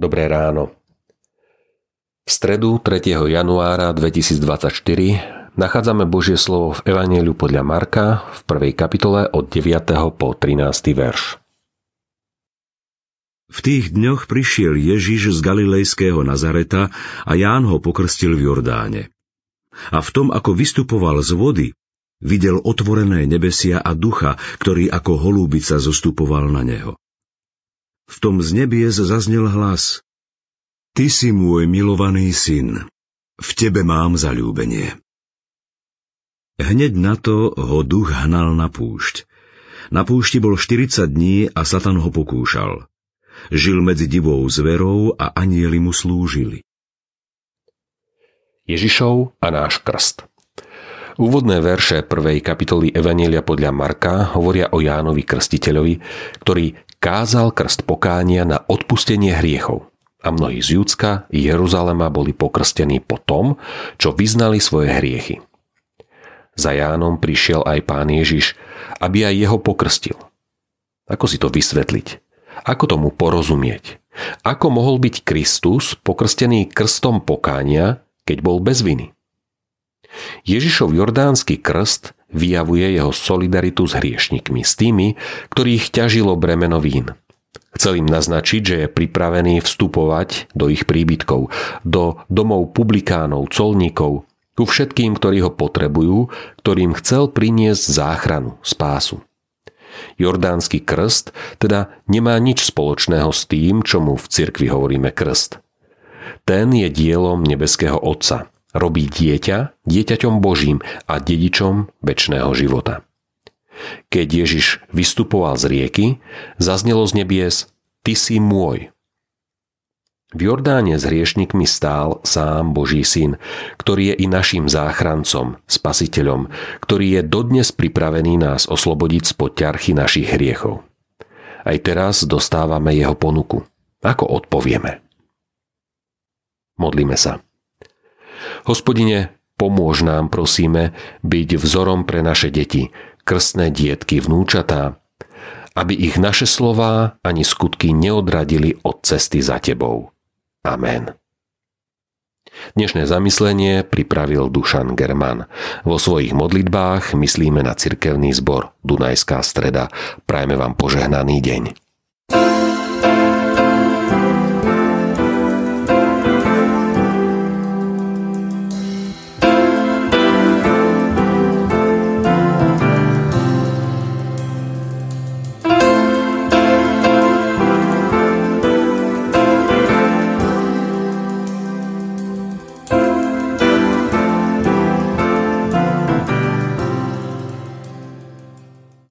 Dobré ráno. V stredu 3. januára 2024 nachádzame Božie slovo v Evangeliu podľa Marka v prvej kapitole od 9. po 13. verš. V tých dňoch prišiel Ježiš z galilejského Nazareta a Ján ho pokrstil v Jordáne. A v tom, ako vystupoval z vody, videl otvorené nebesia a ducha, ktorý ako holúbica zostupoval na neho. V tom z nebies zaznel hlas. Ty si môj milovaný syn, v tebe mám zalúbenie. Hneď na to ho duch hnal na púšť. Na púšti bol 40 dní a Satan ho pokúšal. Žil medzi divou zverou a anieli mu slúžili. Ježišov a náš krst. Úvodné verše prvej kapitoly Evanielia podľa Marka hovoria o Jánovi Krstiteľovi, ktorý kázal krst pokánia na odpustenie hriechov. A mnohí z Judska i Jeruzalema boli pokrstení po tom, čo vyznali svoje hriechy. Za Jánom prišiel aj pán Ježiš, aby aj jeho pokrstil. Ako si to vysvetliť? Ako tomu porozumieť? Ako mohol byť Kristus pokrstený krstom pokánia, keď bol bez viny? Ježišov jordánsky krst vyjavuje jeho solidaritu s hriešnikmi, s tými, ktorých ťažilo bremeno vín. Chcel im naznačiť, že je pripravený vstupovať do ich príbytkov, do domov publikánov, colníkov, ku všetkým, ktorí ho potrebujú, ktorým chcel priniesť záchranu, spásu. Jordánsky krst teda nemá nič spoločného s tým, čo mu v cirkvi hovoríme krst. Ten je dielom nebeského Otca, robí dieťa dieťaťom Božím a dedičom väčšného života. Keď Ježiš vystupoval z rieky, zaznelo z nebies Ty si môj. V Jordáne s hriešnikmi stál sám Boží syn, ktorý je i našim záchrancom, spasiteľom, ktorý je dodnes pripravený nás oslobodiť spod ťarchy našich hriechov. Aj teraz dostávame jeho ponuku. Ako odpovieme? Modlíme sa. Hospodine, pomôž nám, prosíme, byť vzorom pre naše deti, krstné dietky, vnúčatá, aby ich naše slová ani skutky neodradili od cesty za Tebou. Amen. Dnešné zamyslenie pripravil Dušan German. Vo svojich modlitbách myslíme na cirkevný zbor Dunajská streda. Prajme vám požehnaný deň.